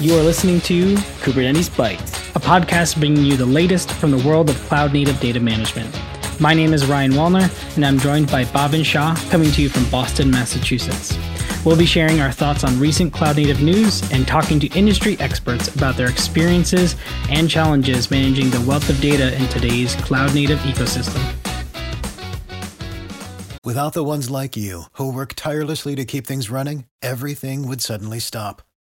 You are listening to Kubernetes Bytes, a podcast bringing you the latest from the world of cloud native data management. My name is Ryan Wallner, and I'm joined by Bhavin Shah, coming to you from Boston, Massachusetts. We'll be sharing our thoughts on recent cloud native news and talking to industry experts about their experiences and challenges managing the wealth of data in today's cloud native ecosystem. Without the ones like you, who work tirelessly to keep things running, everything would suddenly stop.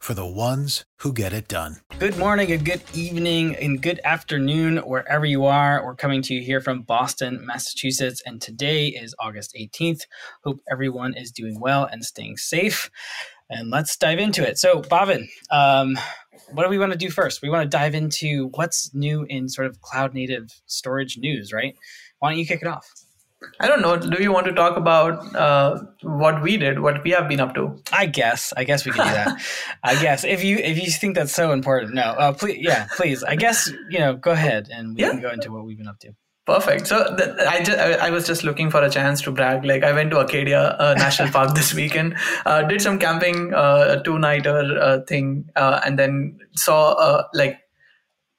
for the ones who get it done. Good morning and good evening and good afternoon, wherever you are. We're coming to you here from Boston, Massachusetts, and today is August 18th. Hope everyone is doing well and staying safe. And let's dive into it. So, Bhavin, um, what do we want to do first? We want to dive into what's new in sort of cloud native storage news, right? Why don't you kick it off? I don't know. Do you want to talk about uh, what we did, what we have been up to? I guess. I guess we can do that. I guess if you if you think that's so important, no. Uh, please, yeah, please. I guess you know. Go ahead, and we yeah. can go into what we've been up to. Perfect. So I just I, I, was just looking for a chance to brag. Like I went to Acadia uh, National Park this weekend, uh, did some camping, uh, a two nighter uh, thing, uh, and then saw uh, like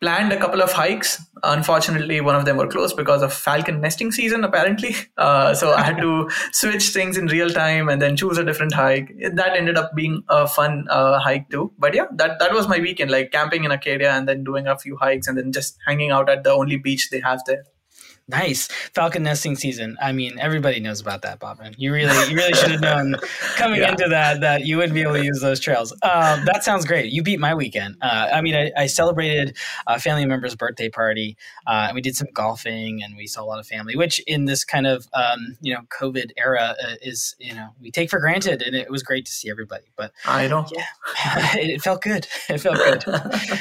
planned a couple of hikes. Unfortunately, one of them were closed because of falcon nesting season, apparently. Uh, so I had to switch things in real time and then choose a different hike. That ended up being a fun uh, hike too. But yeah, that, that was my weekend, like camping in Acadia and then doing a few hikes and then just hanging out at the only beach they have there. Nice falcon nesting season. I mean, everybody knows about that, Bhavin. You really, you really should have known coming yeah. into that that you wouldn't be able to use those trails. Um, that sounds great. You beat my weekend. Uh, I mean, I, I, celebrated a family member's birthday party, uh, and we did some golfing, and we saw a lot of family. Which, in this kind of um, you know COVID era, uh, is you know we take for granted, and it was great to see everybody. But I know, yeah, it, it felt good. It felt good.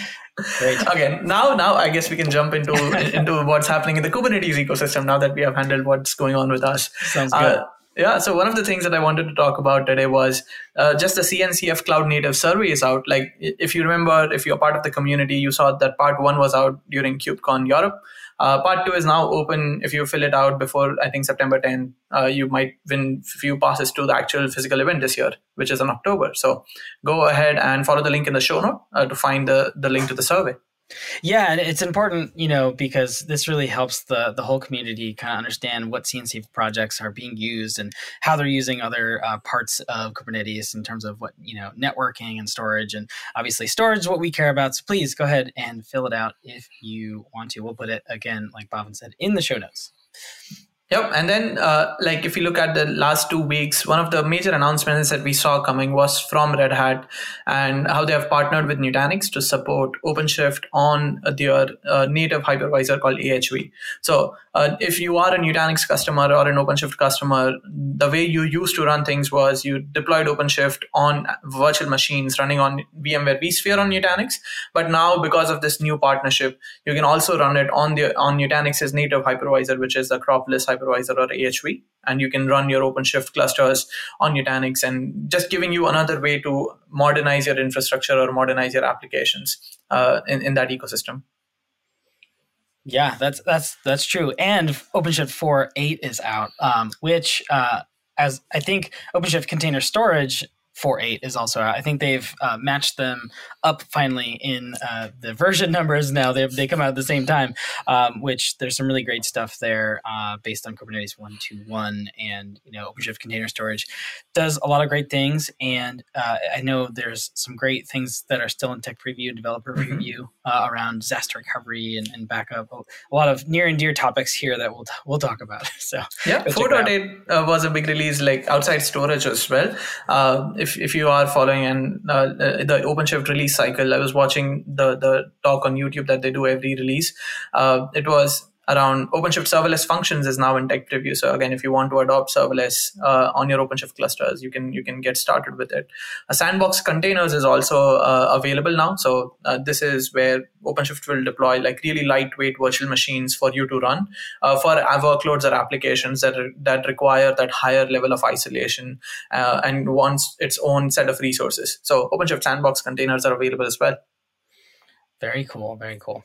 Great. Okay, now now I guess we can jump into into what's happening in the Kubernetes ecosystem now that we have handled what's going on with us. Sounds good. Uh, yeah, so one of the things that I wanted to talk about today was uh, just the CNCF Cloud Native survey is out. Like, if you remember, if you're part of the community, you saw that part one was out during KubeCon Europe. Uh, part two is now open. If you fill it out before, I think September 10, uh, you might win a few passes to the actual physical event this year, which is in October. So go ahead and follow the link in the show note uh, to find the, the link to the survey. Yeah, and it's important, you know, because this really helps the the whole community kind of understand what CNC projects are being used and how they're using other uh, parts of Kubernetes in terms of what you know networking and storage, and obviously storage is what we care about. So please go ahead and fill it out if you want to. We'll put it again, like Bhavin said, in the show notes. Yep. And then, uh, like, if you look at the last two weeks, one of the major announcements that we saw coming was from Red Hat and how they have partnered with Nutanix to support OpenShift on their uh, native hypervisor called AHV. So, uh, if you are a Nutanix customer or an OpenShift customer, the way you used to run things was you deployed OpenShift on virtual machines running on VMware vSphere on Nutanix. But now, because of this new partnership, you can also run it on the on Nutanix's native hypervisor, which is Acropolis hypervisor hypervisor or AHV, and you can run your OpenShift clusters on Nutanix and just giving you another way to modernize your infrastructure or modernize your applications uh, in, in that ecosystem. Yeah, that's that's that's true. And OpenShift 4.8 is out, um, which uh, as I think OpenShift Container Storage 4.8 is also out. I think they've uh, matched them up finally in uh, the version numbers now. They, they come out at the same time, um, which there's some really great stuff there uh, based on Kubernetes 1.2.1 and, you know, OpenShift Container Storage does a lot of great things. And uh, I know there's some great things that are still in tech preview, and developer mm-hmm. preview uh, around disaster recovery and, and, backup. A lot of near and dear topics here that we'll, we'll talk about. So yeah, 4.8 uh, was a big release like outside storage as well. if if if you are following and uh, the OpenShift release cycle, I was watching the the talk on YouTube that they do every release. Uh, it was around OpenShift serverless functions is now in tech preview. So again, if you want to adopt serverless uh, on your OpenShift clusters, you can you can get started with it. A sandbox containers is also uh, available now. So uh, this is where OpenShift will deploy like really lightweight virtual machines for you to run uh, for workloads or applications that that require that higher level of isolation uh, and wants its own set of resources. So OpenShift sandbox containers are available as well. Very cool. Very cool.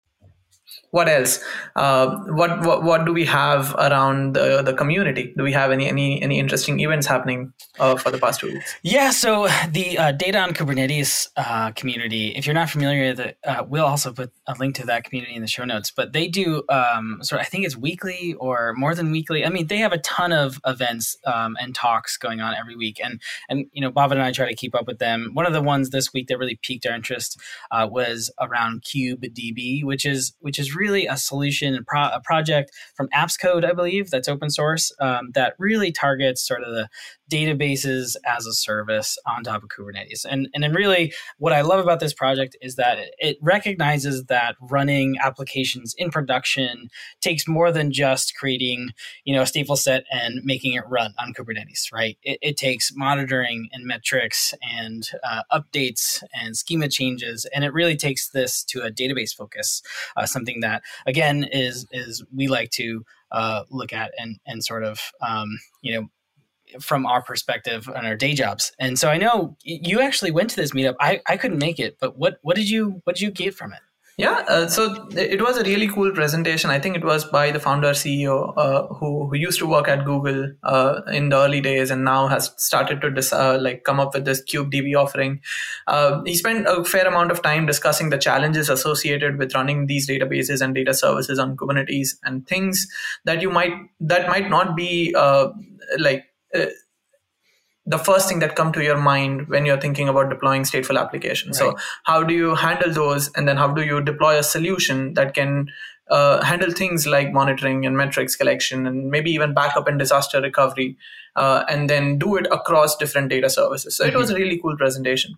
what else? Uh, what, what what do we have around the, the community? Do we have any any any interesting events happening uh, for the past two weeks? Yeah so the uh, data on kubernetes uh, community if you're not familiar with it uh, we'll also put a link to that community in the show notes but they do um, so i think it's weekly or more than weekly. I mean they have a ton of events um, and talks going on every week and and you know Bhavin and i try to keep up with them. One of the ones this week that really piqued our interest uh, was around kubedb which is which is really a solution a project from AppsCode, I believe, that's open source um, that really targets sort of the databases as a service on top of Kubernetes. And and then really, what I love about this project is that it recognizes that running applications in production takes more than just creating you know a stateful set and making it run on Kubernetes. Right? It, it takes monitoring and metrics and uh, updates and schema changes, and it really takes this to a database focus, uh, something that again is is we like to uh, look at and and sort of um, you know from our perspective on our day jobs. And so I know you actually went to this meetup. I, I couldn't make it, but what what did you what did you get from it? Yeah, uh, so it was a really cool presentation. I think it was by the founder CEO uh, who who used to work at Google uh, in the early days and now has started to dis- uh, like come up with this KubeDB offering. Uh, he spent a fair amount of time discussing the challenges associated with running these databases and data services on Kubernetes and things that you might that might not be uh, like uh, the first thing that come to your mind when you're thinking about deploying stateful applications right. so how do you handle those and then how do you deploy a solution that can uh, handle things like monitoring and metrics collection and maybe even backup and disaster recovery uh, and then do it across different data services so mm-hmm. it was a really cool presentation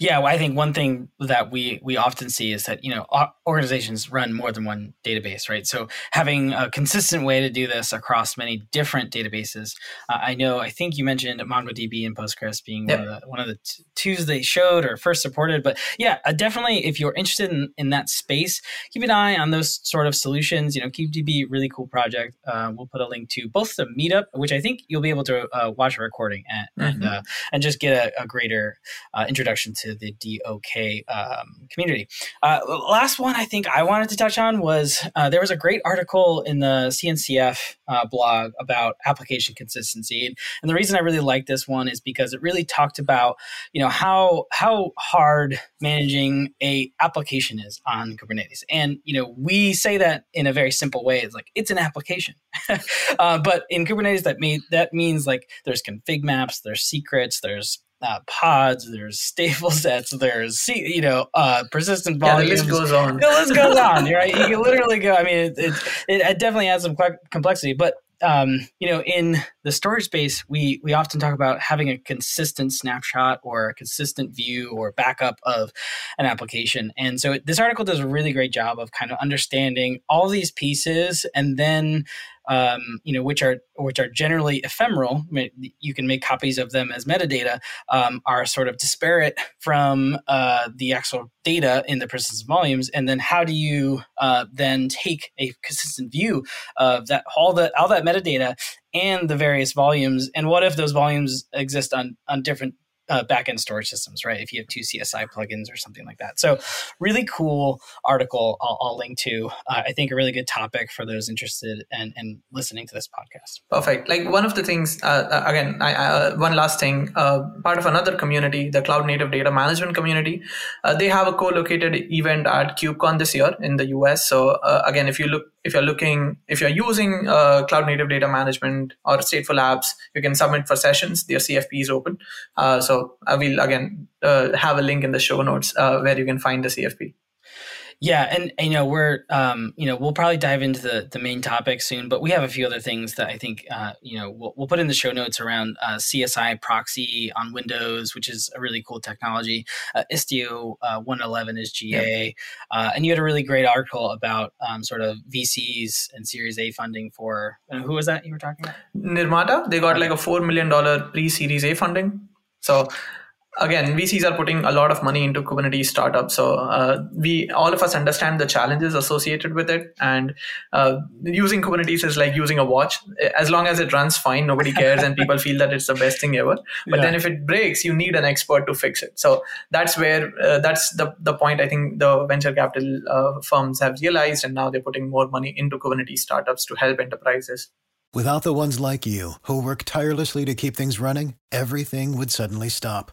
yeah, well, I think one thing that we we often see is that you know organizations run more than one database, right? So having a consistent way to do this across many different databases. Uh, I know. I think you mentioned MongoDB and Postgres being yep. one of the one of the t- twos they showed or first supported, but yeah, uh, definitely if you're interested in, in that space, keep an eye on those sort of solutions. You know, KubeDB, really cool project. Uh, we'll put a link to both the meetup, which I think you'll be able to uh, watch a recording and mm-hmm. and, uh, and just get a, a greater uh, to the DOK um, community. Uh, last one I think I wanted to touch on was uh, there was a great article in the CNCF uh, blog about application consistency, and the reason I really like this one is because it really talked about you know how how hard managing a application is on Kubernetes, and you know we say that in a very simple way. It's like it's an application, uh, but in Kubernetes that mean that means like there's config maps, there's secrets, there's uh, pods, there's stateful sets, there's you know uh, persistent volumes. Yeah, the list goes on. The list goes on. Right? You can literally go. I mean, it, it, it definitely adds some complexity, but um, you know, in the storage space, we we often talk about having a consistent snapshot or a consistent view or backup of an application. And so this article does a really great job of kind of understanding all these pieces and then um, you know, which are which are generally ephemeral. I mean, you can make copies of them as metadata. Um, are sort of disparate from uh, the actual data in the persistent volumes, and then how do you uh, then take a consistent view of that all the all that metadata and the various volumes, and what if those volumes exist on on different uh, backend storage systems, right? If you have two CSI plugins or something like that. So, really cool article I'll, I'll link to. Uh, I think a really good topic for those interested and in listening to this podcast. Perfect. Like one of the things, uh, uh again, I, uh, one last thing, uh, part of another community, the Cloud Native Data Management community, they have a co located event at KubeCon this year in the US. So, again, if you look if you're looking, if you're using uh, cloud native data management or stateful apps, you can submit for sessions. Their CFP is open. Uh, so I will again uh, have a link in the show notes uh, where you can find the CFP. Yeah, and, you know we're um, you know we'll probably dive into the the main topic soon, but we have a few other things that I think uh, you know we'll, we'll put in the show notes around uh, CSI proxy on Windows, which is a really cool technology. Uh, Istio uh, 111 is GA. Uh, and you had a really great article about um, sort of VCs and Series A funding for uh, who was that you were talking about? Nirmata. They got like a four million dollar pre Series A funding. So again vcs are putting a lot of money into kubernetes startups so uh, we all of us understand the challenges associated with it and uh, using kubernetes is like using a watch. As long as it runs fine nobody cares and people feel that it's the best thing ever. But yeah. then if it breaks you need an expert to fix it. So that's where uh, that's the, the point i think the venture capital uh, firms have realized and now they're putting more money into kubernetes startups to help enterprises. Without the ones like you who work tirelessly to keep things running everything would suddenly stop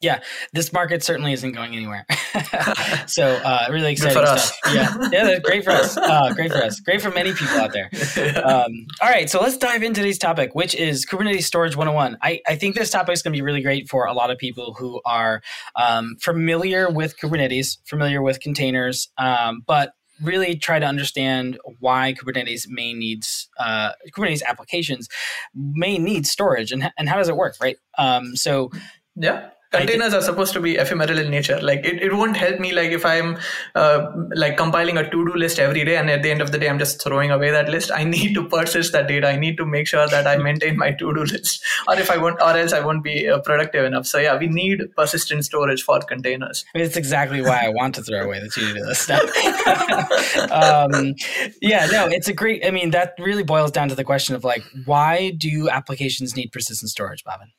Yeah, this market certainly isn't going anywhere. so uh, really exciting stuff. Yeah, yeah, that's great for us. Uh, great for us. Great for many people out there. Um, all right, so let's dive into today's topic, which is Kubernetes Storage 101. I, I think this topic is going to be really great for a lot of people who are um, familiar with Kubernetes, familiar with containers, um, but really try to understand why Kubernetes may needs uh, Kubernetes applications may need storage and, and how does it work, right? Um, so yeah containers are supposed to be ephemeral in nature. Like it, it won't help me like if i'm uh, like compiling a to-do list every day and at the end of the day i'm just throwing away that list. I need to persist that data. I need to make sure that i maintain my to-do list. Or if i won't or else i won't be uh, productive enough. So yeah we need persistent storage for containers. It's exactly why i want to throw away the to-do list um, yeah no it's a great i mean that really boils down to the question of like why do applications need persistent storage Bhavin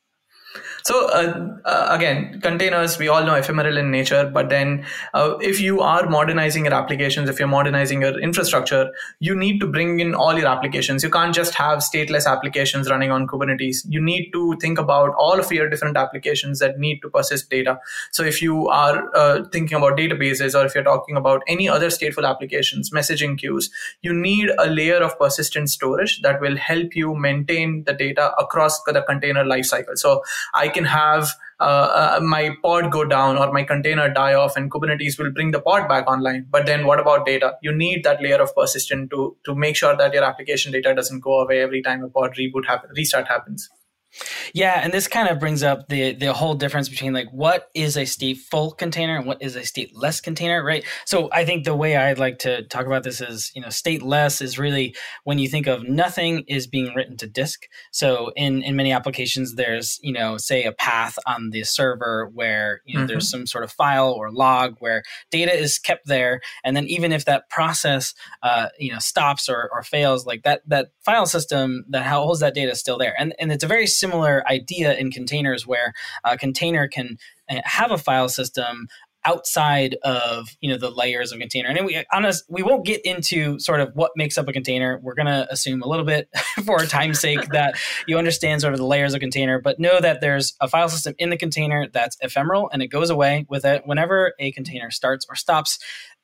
so uh, uh, again, containers we all know ephemeral in nature, but then uh, if you are modernizing your applications, if you're modernizing your infrastructure, you need to bring in all your applications. You can't just have stateless applications running on Kubernetes. You need to think about all of your different applications that need to persist data. So if you are uh, thinking about databases or if you're talking about any other stateful applications, messaging queues, you need a layer of persistent storage that will help you maintain the data across the container lifecycle. So I can have uh, uh, my pod go down or my container die off and Kubernetes will bring the pod back online. But then what about data? You need that layer of persistence to, to make sure that your application data doesn't go away every time a pod reboot happen, restart happens. Yeah, and this kind of brings up the the whole difference between like what is a state full container and what is a stateless container, right? So I think the way I'd like to talk about this is, you know, stateless is really when you think of nothing is being written to disk. So in in many applications there's, you know, say a path on the server where, you know, mm-hmm. there's some sort of file or log where data is kept there and then even if that process uh, you know, stops or, or fails, like that that file system that holds that data is still there. And and it's a very similar idea in containers where a container can uh, have a file system outside of you know the layers of container. And we honest we won't get into sort of what makes up a container. We're going to assume a little bit for time's sake that you understand sort of the layers of container but know that there's a file system in the container that's ephemeral and it goes away with it whenever a container starts or stops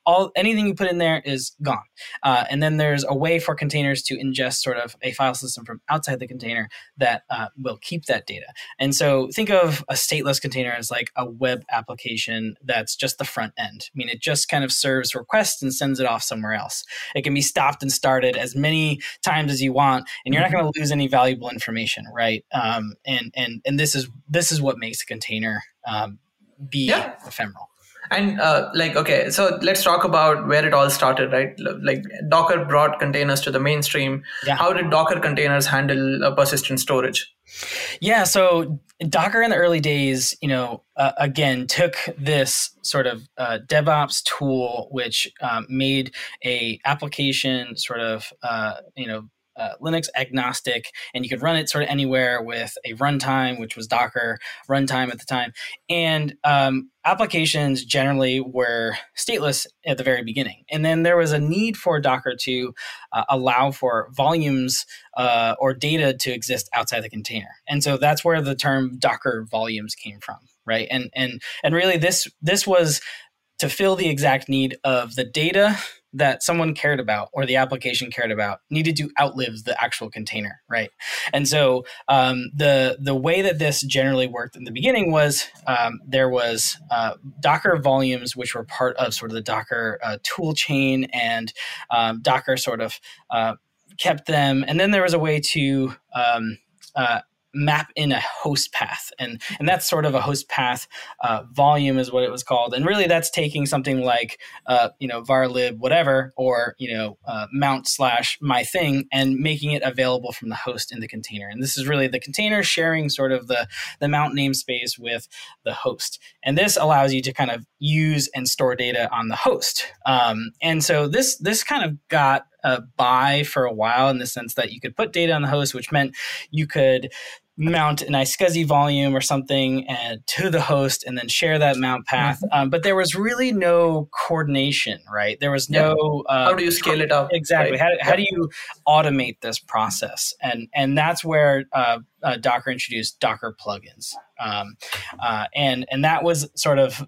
all anything you put in there is gone. Uh, and then there's a way for containers to ingest sort of a file system from outside the container that uh, will keep that data. And so think of a stateless container as like a web application that's just the front end. I mean, it just kind of serves requests and sends it off somewhere else. It can be stopped and started as many times as you want, and you're not mm-hmm. going to lose any valuable information, right? Um, and and and this is this is what makes a container um, be yeah. ephemeral and uh, like okay so let's talk about where it all started right? Like docker brought containers to the mainstream. Yeah. how did docker containers handle uh, persistent storage? Yeah so docker in the early days you know uh, again took this sort of uh, devops tool which um, made a application sort of uh, you know uh, Linux agnostic, and you could run it sort of anywhere with a runtime, which was Docker runtime at the time. And um, applications generally were stateless at the very beginning. And then there was a need for Docker to uh, allow for volumes uh, or data to exist outside the container. And so that's where the term Docker volumes came from, right? And and and really this this was to fill the exact need of the data that someone cared about or the application cared about needed to outlive the actual container, right? And so um, the the way that this generally worked in the beginning was um, there was uh, Docker volumes, which were part of sort of the Docker uh, tool chain, and um, Docker sort of uh, kept them. And then there was a way to um, uh, map in a host path. And and that's sort of a host path uh, volume is what it was called. And really that's taking something like uh, you know varlib whatever or you know uh, mount slash my thing and making it available from the host in the container. And this is really the container sharing sort of the the mount namespace with the host. And this allows you to kind of use and store data on the host. Um, and so this this kind of got uh, by for a while in the sense that you could put data on the host, which meant you could mount an iSCSI volume or something and, to the host and then share that mount path. Mm-hmm. Um, but there was really no coordination, right? There was no. Uh, how do you scale it up? Exactly. Right? How, how do you automate this process? And and that's where uh, uh, Docker introduced Docker plugins, um, uh, and and that was sort of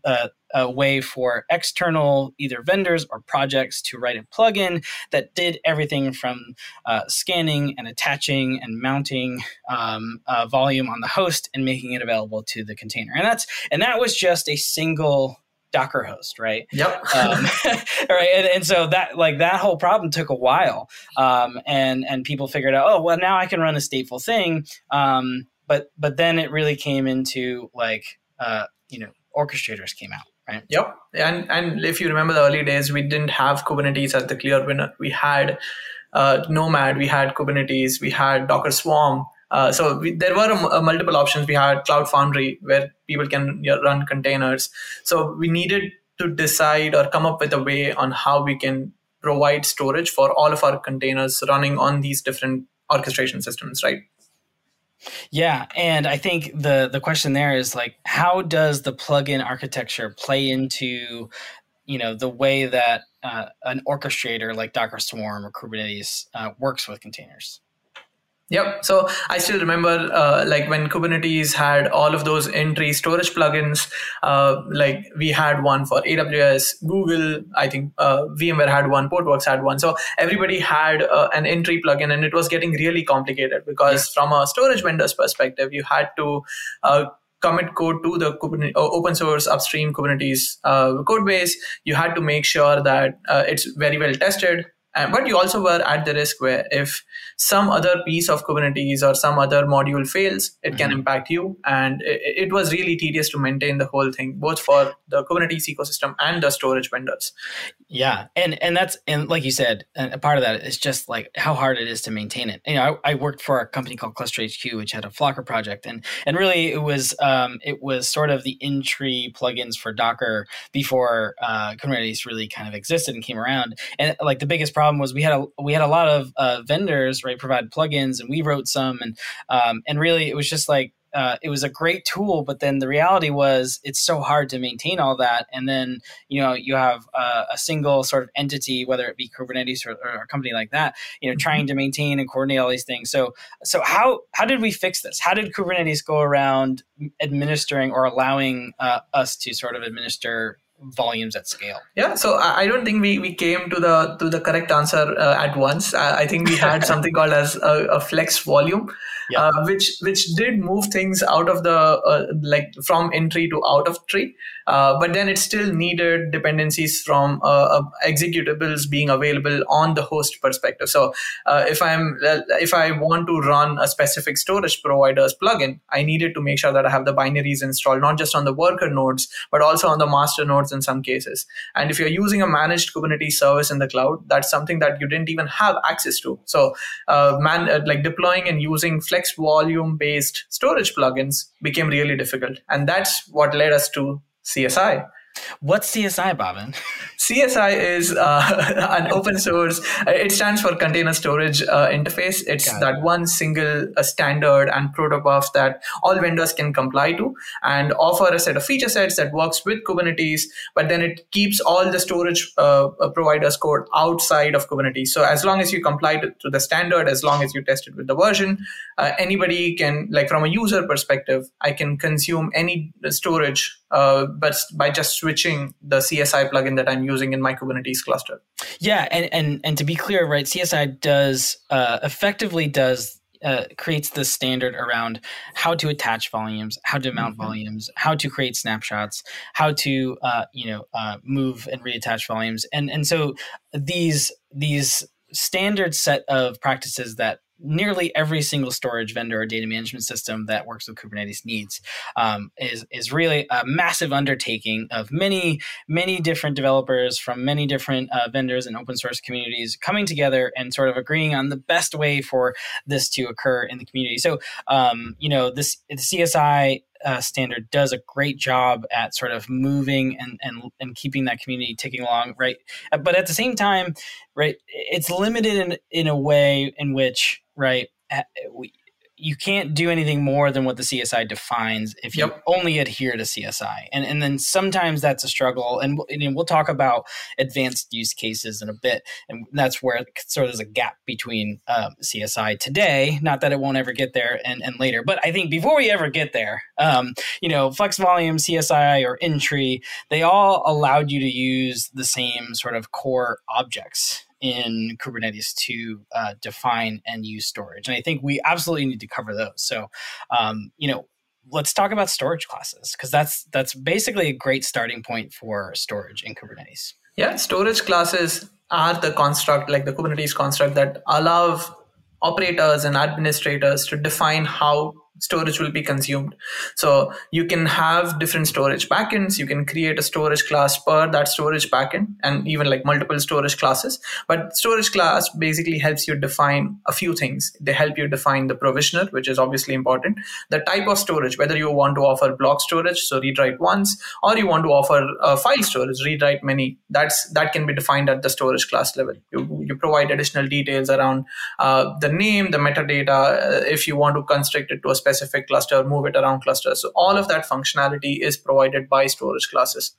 a, way for external either vendors or projects to write a plugin that did everything from uh, scanning and attaching and mounting um, volume on the host and making it available to the container. And that's and that was just a single Docker host, right? Yep. um, right, and, and, so that like that whole problem took a while, um, and and people figured out, oh well, now I can run a stateful thing, um, but but then it really came into like uh, you know orchestrators came out, right? Yep, and and if you remember the early days, we didn't have Kubernetes as the clear winner. We had uh, Nomad, we had Kubernetes, we had Docker Swarm. Uh, so we, there were a, a multiple options. We had Cloud Foundry where people can run containers. So we needed to decide or come up with a way on how we can provide storage for all of our containers running on these different orchestration systems, right? Yeah, and I think the the question there is like, how does the plugin architecture play into, you know, the way that uh, an orchestrator like Docker Swarm or Kubernetes uh, works with containers? Yep. So I still remember, uh, like when Kubernetes had all of those in-tree storage plugins. Uh, like we had one for AWS, Google. I think uh, VMware had one, Portworx had one. So everybody had uh, an in-tree plugin, and it was getting really complicated because from a storage vendor's perspective, you had to uh, commit code to the Kubernetes, uh, open source upstream Kubernetes uh, code base. You had to make sure that uh, it's very well tested but you also were at the risk where if some other piece of kubernetes or some other module fails it mm-hmm. can impact you. And it, it, was really tedious to maintain the whole thing both for the kubernetes ecosystem and the storage vendors. Yeah. And and that's and like you said a part of that is just like how hard it is to maintain it. You know i, I worked for a company called cluster hq which had a flocker project. And and really it was um, it was sort of the in-tree plugins for docker before uh, kubernetes really kind of existed and came around. And like the biggest problem problem was we had a we had a lot of uh, vendors right provide plugins, and we wrote some, and um, and really it was just like uh, it was a great tool, but then the reality was it's so hard to maintain all that. And then you know you have uh, a single sort of entity, whether it be Kubernetes or, or, a company like that, you know, mm-hmm. trying to maintain and coordinate all these things. So so how how did we fix this? How did Kubernetes go around administering or allowing uh, us to sort of administer volumes at scale. Yeah so i don't think we, we came to the to the correct answer uh, at once. I, I, think we had something called as a, a flex volume yeah. uh, which which did move things out of the uh, like from in-tree to out of tree. Uh, but then it still needed dependencies from uh, uh, executables being available on the host perspective. So if i'm if i want to run a specific storage provider's plugin i needed to make sure that i have the binaries installed not just on the worker nodes but also on the master nodes in some cases. And if you're using a managed kubernetes service in the cloud that's something that you didn't even have access to. So man like deploying and using flex flex volume based storage plugins became really difficult. And that's what led us to CSI. What's CSI, Bhavin? CSI is uh, an open source. It stands for Container Storage uh, Interface. It's Got that it. one single uh, standard and protobuf that all vendors can comply to and offer a set of feature sets that works with Kubernetes. But then it keeps all the storage uh, uh, providers code outside of Kubernetes. So as long as you comply to, to, the standard, as long as you test it with the version, uh, anybody can, like from a user perspective, I can consume any storage uh, but by just switching the CSI plugin that I'm using in my Kubernetes cluster. Yeah, and and and to be clear, right, CSI does uh, effectively does uh, creates the standard around how to attach volumes, how to mount mm-hmm. volumes, how to create snapshots, how to uh, you know uh, move and reattach volumes, and and so these these standard set of practices that nearly every single storage vendor or data management system that works with Kubernetes needs um, is is really a massive undertaking of many many different developers from many different uh, vendors and open source communities coming together and sort of agreeing on the best way for this to occur in the community. So um, you know this the CSI uh, standard does a great job at sort of moving and, and and keeping that community ticking along, right? But at the same time, right, it's limited in in a way in which right? We, you can't do anything more than what the CSI defines if you yep. only adhere to CSI. And and then sometimes that's a struggle. And, and, we'll talk about advanced use cases in a bit. And that's where sort of there's a gap between um, CSI today. Not that it won't ever get there and, and later. But I think before we ever get there, um, you know, Flex Volume, CSI, or In-tree, they all allowed you to use the same sort of core objects in Kubernetes to uh, define and use storage. And I think we absolutely need to cover those. So, um, you know, let's talk about storage classes because that's that's basically a great starting point for storage in Kubernetes. Yeah, storage classes are the construct, like the Kubernetes construct, that allow operators and administrators to define how storage will be consumed. So you can have different storage backends. You can create a storage class per that storage backend and even like multiple storage classes. But storage class basically helps you define a few things. They help you define the provisioner, which is obviously important, the type of storage, whether you want to offer block storage, so read write once, or you want to offer a file storage, read write many. That's that can be defined at the storage class level. You, you provide additional details around uh, the name, the metadata, uh, if you want to constrict it to a specific cluster, move it around clusters. So all of that functionality is provided by storage classes.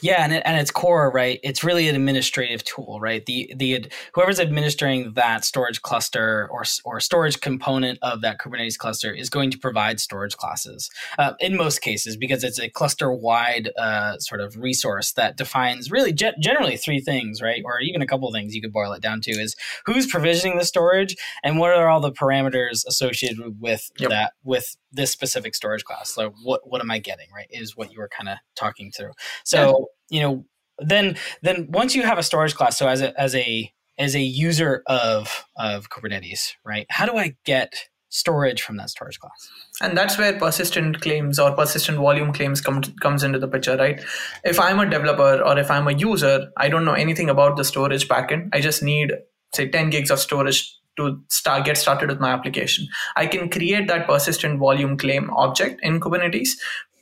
Yeah, and at its core, right, it's really an administrative tool, right? The the whoever's administering that storage cluster or or storage component of that Kubernetes cluster is going to provide storage classes uh, in most cases because it's a cluster wide uh, sort of resource that defines really ge- generally three things, right, or even a couple of things you could boil it down to is who's provisioning the storage and what are all the parameters associated with yep. that with this specific storage class. So what what am I getting, right? Is what you were kind of talking through. So you know, then then once you have a storage class, so as a as a as a user of of Kubernetes, right? How do I get storage from that storage class? And that's where persistent claims or persistent volume claims come comes into the picture, right? If I'm a developer or if I'm a user, I don't know anything about the storage backend. I just need say 10 gigs of storage to start get started with my application. I can create that persistent volume claim object in Kubernetes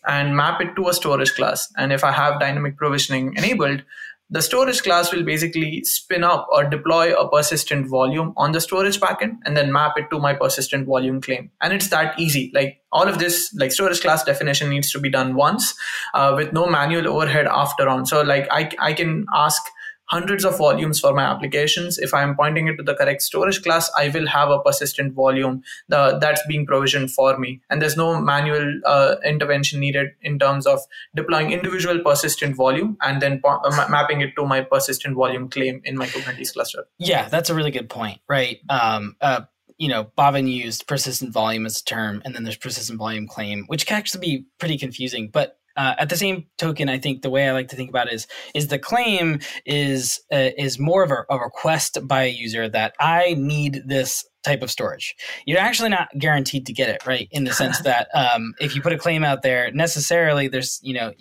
and map it to a storage class. And if I have dynamic provisioning enabled, the storage class will basically spin up or deploy a persistent volume on the storage backend and then map it to my persistent volume claim. And it's that easy. Like all of this, like storage class definition needs to be done once uh, with no manual overhead after on. So like I, I can ask hundreds of volumes for my applications. If I'm pointing it to the correct storage class, I will have a persistent volume the, that's being provisioned for me. And there's no manual uh, intervention needed in terms of deploying individual persistent volume and then po- uh, mapping it to my persistent volume claim in my Kubernetes cluster. Yeah, that's a really good point, right? Um, uh, you know, Bhavin used persistent volume as a term, and then there's persistent volume claim, which can actually be pretty confusing. But uh, at the same token, I think the way I like to think about it is is the claim is uh, is more of a, a, request by a user that I need this type of storage. You're actually not guaranteed to get it, right? In the sense that um, if you put a claim out there, necessarily there's, you know,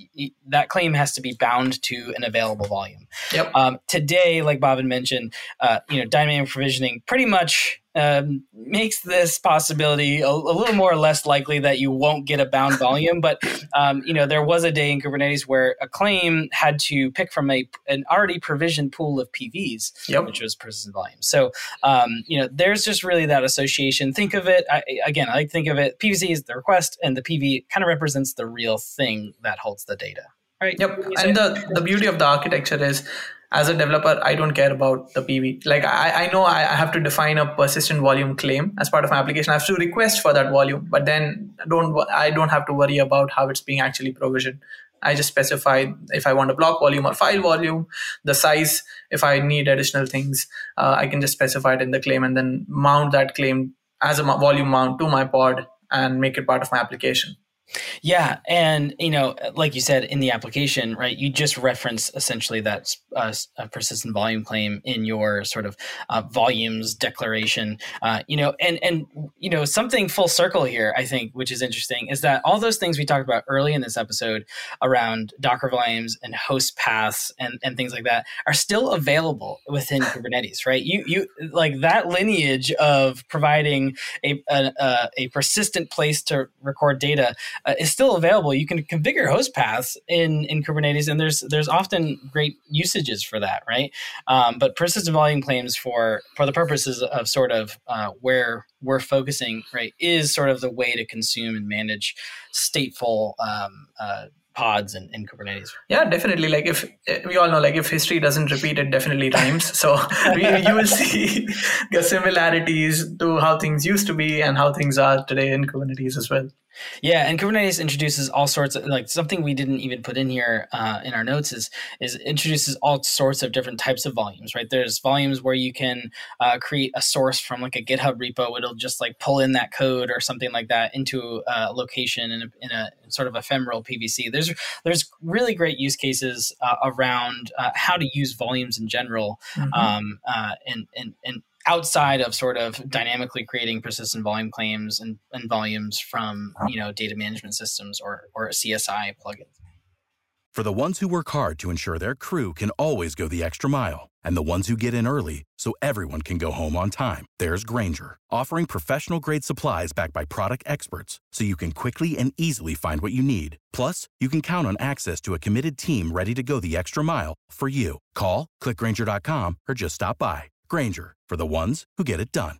that claim has to be bound to an available volume. Yep. Um, today, like Bhavin had mentioned, uh, you know, dynamic provisioning pretty much um, makes this possibility a, a, little more or less likely that you won't get a bound volume. But um, you know, there was a day in Kubernetes where a claim had to pick from a an already provisioned pool of PVs, yep. which was persistent volume. So um, you know, there's just really that association. Think of it I, again. I like think of it. PVC is the request, and the PV kind of represents the real thing that holds the data. Right. Yep. And the, the beauty of the architecture is as a developer, I don't care about the PV. Like I, I know I have to define a persistent volume claim as part of my application. I have to request for that volume, but then don't I don't have to worry about how it's being actually provisioned. I just specify if I want a block volume or file volume, the size. If I need additional things, uh, I can just specify it in the claim and then mount that claim as a volume mount to my pod and make it part of my application. Yeah, and you know, like you said in the application, right? You just reference essentially that uh, persistent volume claim in your sort of uh, volumes declaration. Uh, you know, and and you know something full circle here, I think, which is interesting, is that all those things we talked about early in this episode around Docker volumes and host paths and and things like that are still available within Kubernetes, right? You you like that lineage of providing a a, a persistent place to record data uh, is still available. You can configure host paths in in Kubernetes, and there's there's often great usages for that, right? Um, but persistent volume claims for for the purposes of sort of uh, where we're focusing, right, is sort of the way to consume and manage stateful um, uh, pods in, in Kubernetes. Yeah, definitely. Like if we all know, like if history doesn't repeat, it definitely rhymes. So we, you will see the similarities to how things used to be and how things are today in Kubernetes as well. Yeah, and Kubernetes introduces all sorts of like something we didn't even put in here uh, in our notes is is introduces all sorts of different types of volumes. Right, there's volumes where you can uh, create a source from like a GitHub repo. It'll just like pull in that code or something like that into a location in a, in a sort of ephemeral PVC. There's there's really great use cases uh, around uh, how to use volumes in general, mm-hmm. um, uh, and and and outside of sort of dynamically creating persistent volume claims and, and volumes from uh-huh. you know data management systems or or CSI plugins. For the ones who work hard to ensure their crew can always go the extra mile, and the ones who get in early so everyone can go home on time, there's Grainger, offering professional grade supplies backed by product experts, so you can quickly and easily find what you need. Plus, you can count on access to a committed team ready to go the extra mile for you. Call, clickgrainger.com, or just stop by. Grainger for the ones who get it done.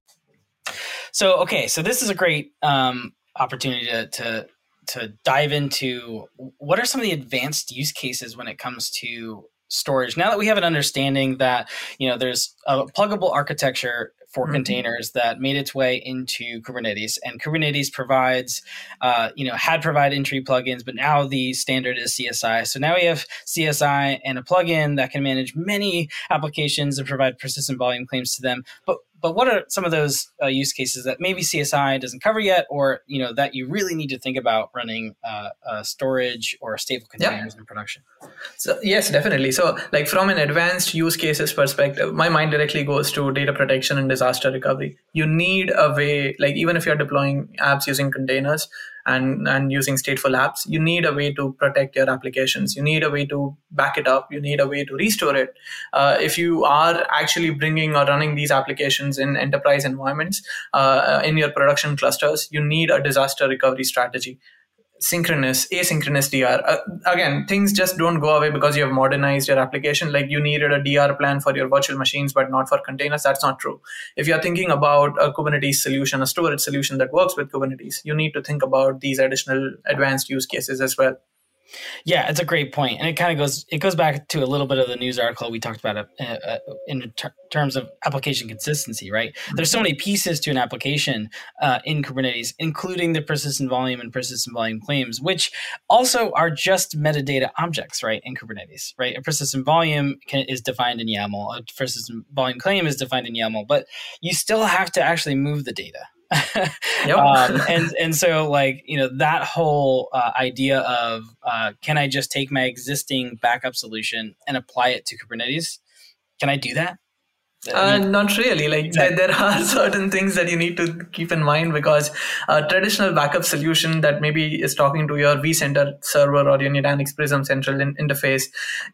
So okay, so this is a great um, opportunity to, to to dive into what are some of the advanced use cases when it comes to storage now that we have an understanding that you know there's a pluggable architecture for mm-hmm. containers that made its way into Kubernetes, and Kubernetes provides, uh, you know, had provided in-tree plugins, but now the standard is CSI. So now we have CSI and a plugin that can manage many applications and provide persistent volume claims to them. But but what are some of those uh, use cases that maybe CSI doesn't cover yet, or you know that you really need to think about running uh, uh, storage or stateful containers in production? So yes, definitely. So like from an advanced use cases perspective, my mind directly goes to data protection and disaster recovery. You need a way, like even if you're deploying apps using containers, and, and using stateful apps, you need a way to protect your applications. You need a way to back it up. You need a way to restore it. Uh, if you are actually bringing or running these applications in enterprise environments, uh, in your production clusters, you need a disaster recovery strategy synchronous asynchronous dr uh, again things just don't go away because you have modernized your application. Like you needed a dr plan for your virtual machines but not for containers. That's not true. If you're thinking about a kubernetes solution a storage solution that works with kubernetes you need to think about these additional advanced use cases as well yeah, it's a great point, and it kind of goes it goes back to a little bit of the news article we talked about uh, uh, in ter- terms of application consistency. Right, mm-hmm. there's so many pieces to an application uh, in Kubernetes, including the persistent volume and persistent volume claims, which also are just metadata objects. Right, in Kubernetes, right, a persistent volume can, is defined in YAML, a persistent volume claim is defined in YAML, but you still have to actually move the data yep. um, and and so like you know that whole uh, idea of uh, can I just take my existing backup solution and apply it to Kubernetes? Can I do that? Uh, not really. Like there, there, are certain things that you need to keep in mind because a traditional backup solution that maybe is talking to your vCenter server or your Nutanix Prism Central in- interface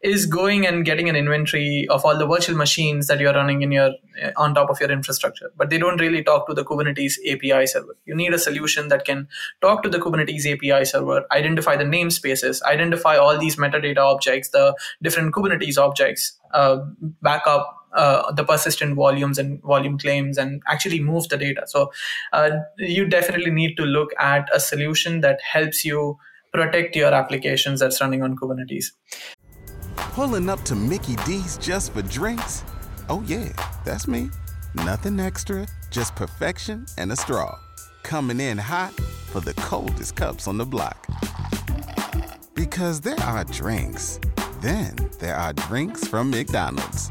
is going and getting an inventory of all the virtual machines that you're running in your uh, on top of your infrastructure. But they don't really talk to the Kubernetes API server. You need a solution that can talk to the Kubernetes API server, identify the namespaces, identify all these metadata objects, the different Kubernetes objects, uh, backup uh, the persistent volumes and volume claims and actually move the data. So uh, you definitely need to look at a solution that helps you protect your applications that's running on Kubernetes. Pulling up to Mickey D's just for drinks? Oh, yeah, that's me. Nothing extra, just perfection and a straw. Coming in hot for the coldest cups on the block. Because there are drinks, then there are drinks from McDonald's.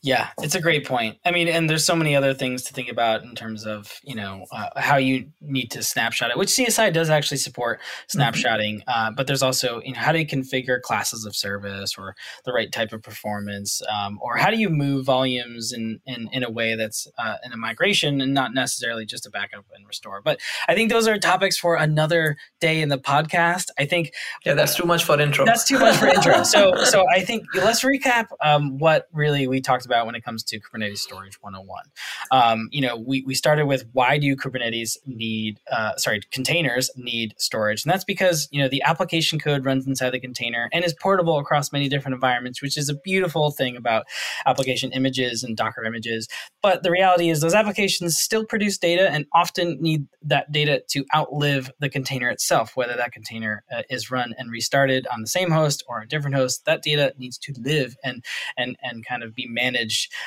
Yeah, it's a great point. I mean, and there's so many other things to think about in terms of you know uh, how you need to snapshot it, which CSI does actually support mm-hmm. snapshotting. Uh, but there's also you know how do you configure classes of service or the right type of performance, um, or how do you move volumes in in, in a way that's uh, in a migration and not necessarily just a backup and restore. But I think those are topics for another day in the podcast. I think yeah, that's too much for intro. That's too much for intro. So so I think let's recap um, what really we talked about when it comes to Kubernetes Storage 101. Um, you know, we, we started with why do Kubernetes need, uh, sorry, containers need storage? And that's because, you know, the application code runs inside the container and is portable across many different environments, which is a beautiful thing about application images and Docker images. But the reality is those applications still produce data and often need that data to outlive the container itself, whether that container uh, is run and restarted on the same host or a different host, that data needs to live and and and kind of be managed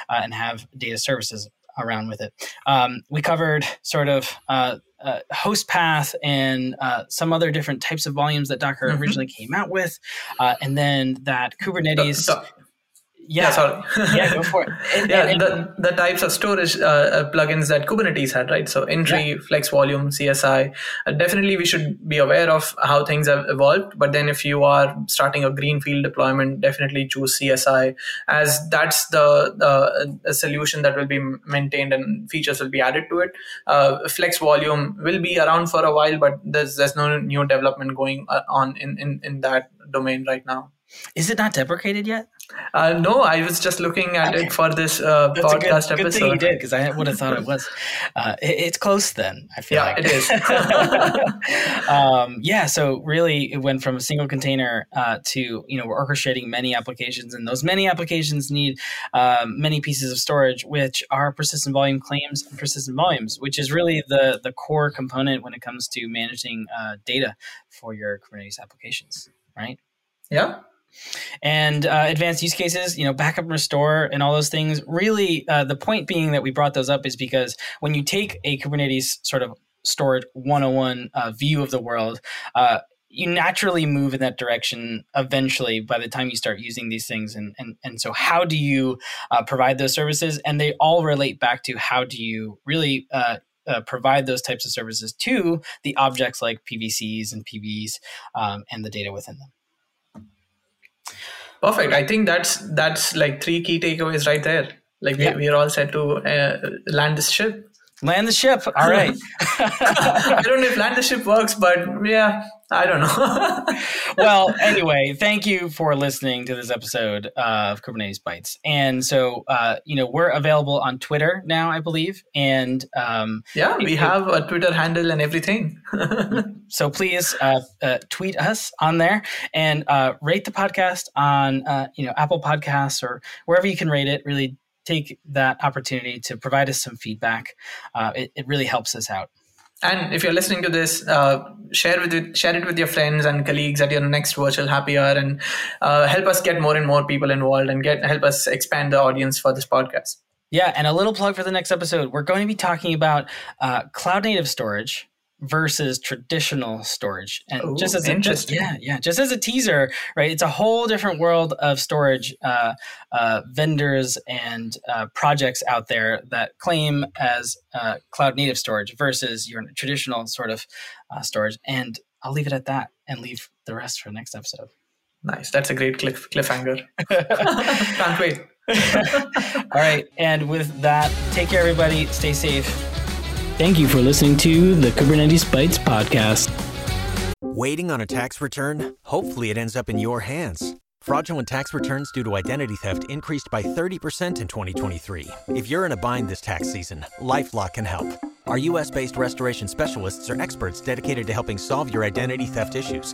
uh, and have data services around with it. Um, we covered sort of uh, uh, host path and uh, some other different types of volumes that Docker mm-hmm. originally came out with, uh, and then that Kubernetes yeah, yeah sorry. yeah, go for it. And, yeah, and, the, the types of storage uh, uh, plugins that Kubernetes had, right? So in-tree, yeah. flex volume, CSI. Uh, definitely, we should be aware of how things have evolved. But then, if you are starting a greenfield deployment, definitely choose CSI as that's the the solution that will be maintained and features will be added to it. Uh, flex volume will be around for a while, but there's there's no new development going uh, on in in, in that domain right now. Is it not deprecated yet? Uh, no, I was just looking at okay. it for this uh, podcast good, episode. Good thing you did because I would have thought it was. Uh, it, it's close then. I feel yeah, like it is. um, yeah, so really, it went from a single container uh, to you know we're orchestrating many applications, and those many applications need um, many pieces of storage, which are persistent volume claims and persistent volumes, which is really the the core component when it comes to managing uh, data for your Kubernetes applications, right? Yeah and uh, advanced use cases you know backup and restore and all those things. Really uh, the point being that we brought those up is because when you take a kubernetes sort of storage 101 uh, view of the world uh, you naturally move in that direction eventually by the time you start using these things. And and, and so how do you uh, provide those services? And they all relate back to how do you really uh, uh, provide those types of services to the objects like PVCs and PVs um, and the data within them. Perfect. I think that's that's like three key takeaways right there. Like yeah. we, we're all set to uh, land this ship. Land the ship. All right. I don't know if land the ship works, but yeah, I don't know. well, anyway, thank you for listening to this episode of Kubernetes Bytes. And so, uh, you know, we're available on Twitter now, I believe. And um, yeah, we have a Twitter handle and everything. so please uh, uh, tweet us on there and uh, rate the podcast on, uh, you know, Apple Podcasts or wherever you can rate it. Really take that opportunity to provide us some feedback. Uh, it, it, really helps us out. And if you're listening to this, uh, share with it, share it with your friends and colleagues at your next virtual happy hour, and uh, help us get more and more people involved, and get help us expand the audience for this podcast. Yeah, and a little plug for the next episode. We're going to be talking about uh, cloud native storage versus traditional storage. And Ooh, just as a, just, yeah, yeah, just as a teaser, right? It's a whole different world of storage uh, uh, vendors and uh, projects out there that claim as uh, cloud native storage versus your traditional sort of uh, storage. And I'll leave it at that and leave the rest for the next episode. Nice. That's a great cliff, cliffhanger. Can't wait. All right. And with that, take care, everybody. Stay safe. Thank you for listening to the Kubernetes Bytes podcast. Waiting on a tax return? Hopefully, it ends up in your hands. Fraudulent tax returns due to identity theft increased by 30% in 2023. If you're in a bind this tax season, LifeLock can help. Our US based restoration specialists are experts dedicated to helping solve your identity theft issues.